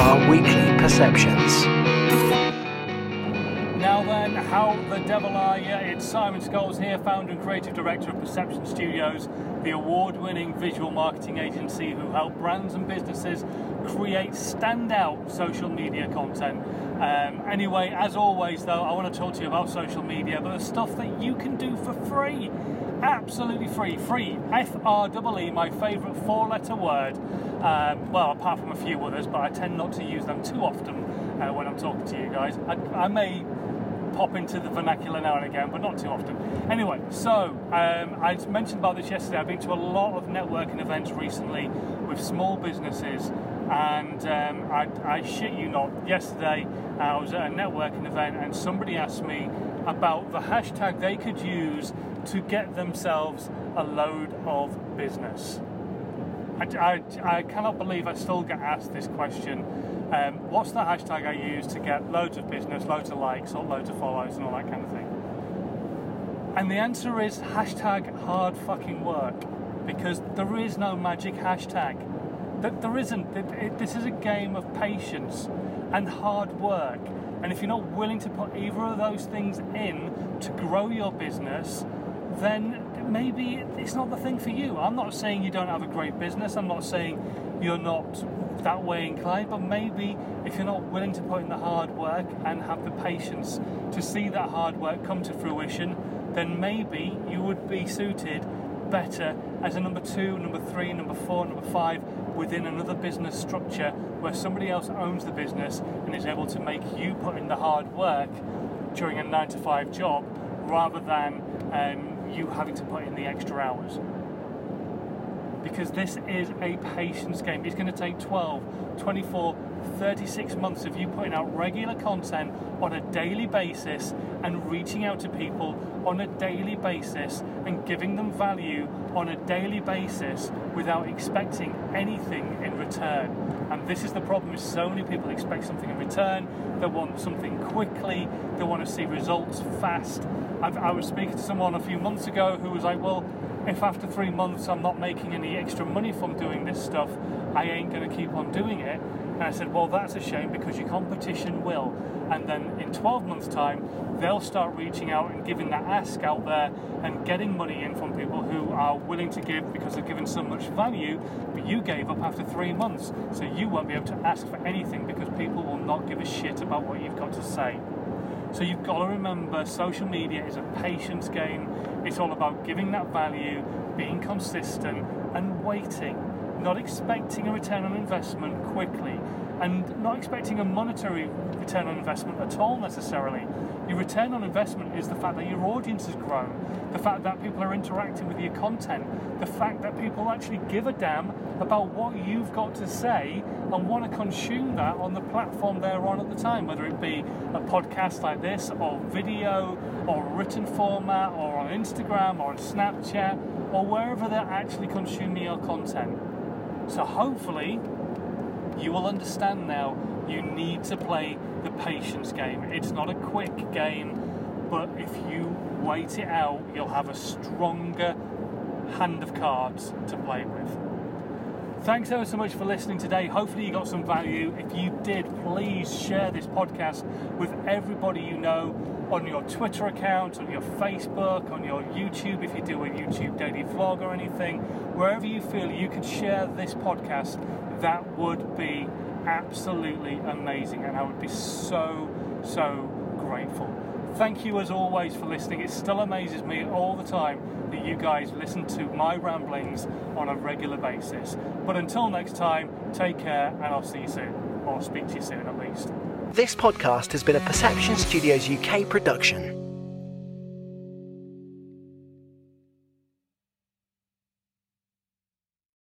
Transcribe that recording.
our weekly perceptions. Now then, how the devil are you? It's Simon Scholes here, founder and creative director of Perception Studios, the award-winning visual marketing agency who help brands and businesses create standout social media content. Um, anyway, as always though, I want to talk to you about social media, but the stuff that you can do for free. Absolutely free. Free. F-R-E-E, my favourite four-letter word. Um, well, apart from a few others, but I tend not to use them too often uh, when I'm talking to you guys. I, I may pop into the vernacular now and again, but not too often. Anyway, so um, I mentioned about this yesterday. I've been to a lot of networking events recently with small businesses, and um, I, I, shit you not, yesterday uh, I was at a networking event and somebody asked me about the hashtag they could use to get themselves a load of business. I, I, I cannot believe I still get asked this question um, what's the hashtag I use to get loads of business, loads of likes, or loads of follows, and all that kind of thing? And the answer is hashtag hard fucking work because there is no magic hashtag. There isn't. This is a game of patience and hard work. And if you're not willing to put either of those things in to grow your business, then maybe it's not the thing for you. I'm not saying you don't have a great business. I'm not saying you're not that way inclined, but maybe if you're not willing to put in the hard work and have the patience to see that hard work come to fruition, then maybe you would be suited better as a number two, number three, number four, number five within another business structure where somebody else owns the business and is able to make you put in the hard work during a nine to five job rather than um, you having to put in the extra hours because this is a patience game. It's going to take 12, 24, 36 months of you putting out regular content on a daily basis and reaching out to people on a daily basis and giving them value on a daily basis without expecting anything in return. And this is the problem is so many people expect something in return, they want something quickly, they want to see results fast. I've, I was speaking to someone a few months ago who was like, well, if after three months I'm not making any extra money from doing this stuff, I ain't going to keep on doing it. And I said, well, that's a shame because your competition will. And then in 12 months' time, they'll start reaching out and giving that ask out there and getting money in from people who are willing to give because they've given so much value, but you gave up after three months. So you won't be able to ask for anything because people will not give a shit about what you've got to say. So you've got to remember social media is a patience game. It's all about giving that value, being consistent, and waiting, not expecting a return on investment quickly, and not expecting a monetary return on investment at all necessarily. Your return on investment is the fact that your audience has grown, the fact that people are interacting with your content, the fact that people actually give a damn about what you've got to say and want to consume that on the platform they're on at the time, whether it be a podcast like this, or video, or written format, or on Instagram, or on Snapchat, or wherever they're actually consuming your content. So hopefully, you will understand now you need to play the patience game. It's not a quick game, but if you wait it out, you'll have a stronger hand of cards to play with. Thanks ever so much for listening today. Hopefully, you got some value. If you did, please share this podcast with everybody you know on your Twitter account, on your Facebook, on your YouTube, if you do a YouTube daily vlog or anything. Wherever you feel you could share this podcast, that would be absolutely amazing, and I would be so, so grateful. Thank you as always for listening. It still amazes me all the time that you guys listen to my ramblings on a regular basis. But until next time, take care, and I'll see you soon, or speak to you soon at least. This podcast has been a Perception Studios UK production.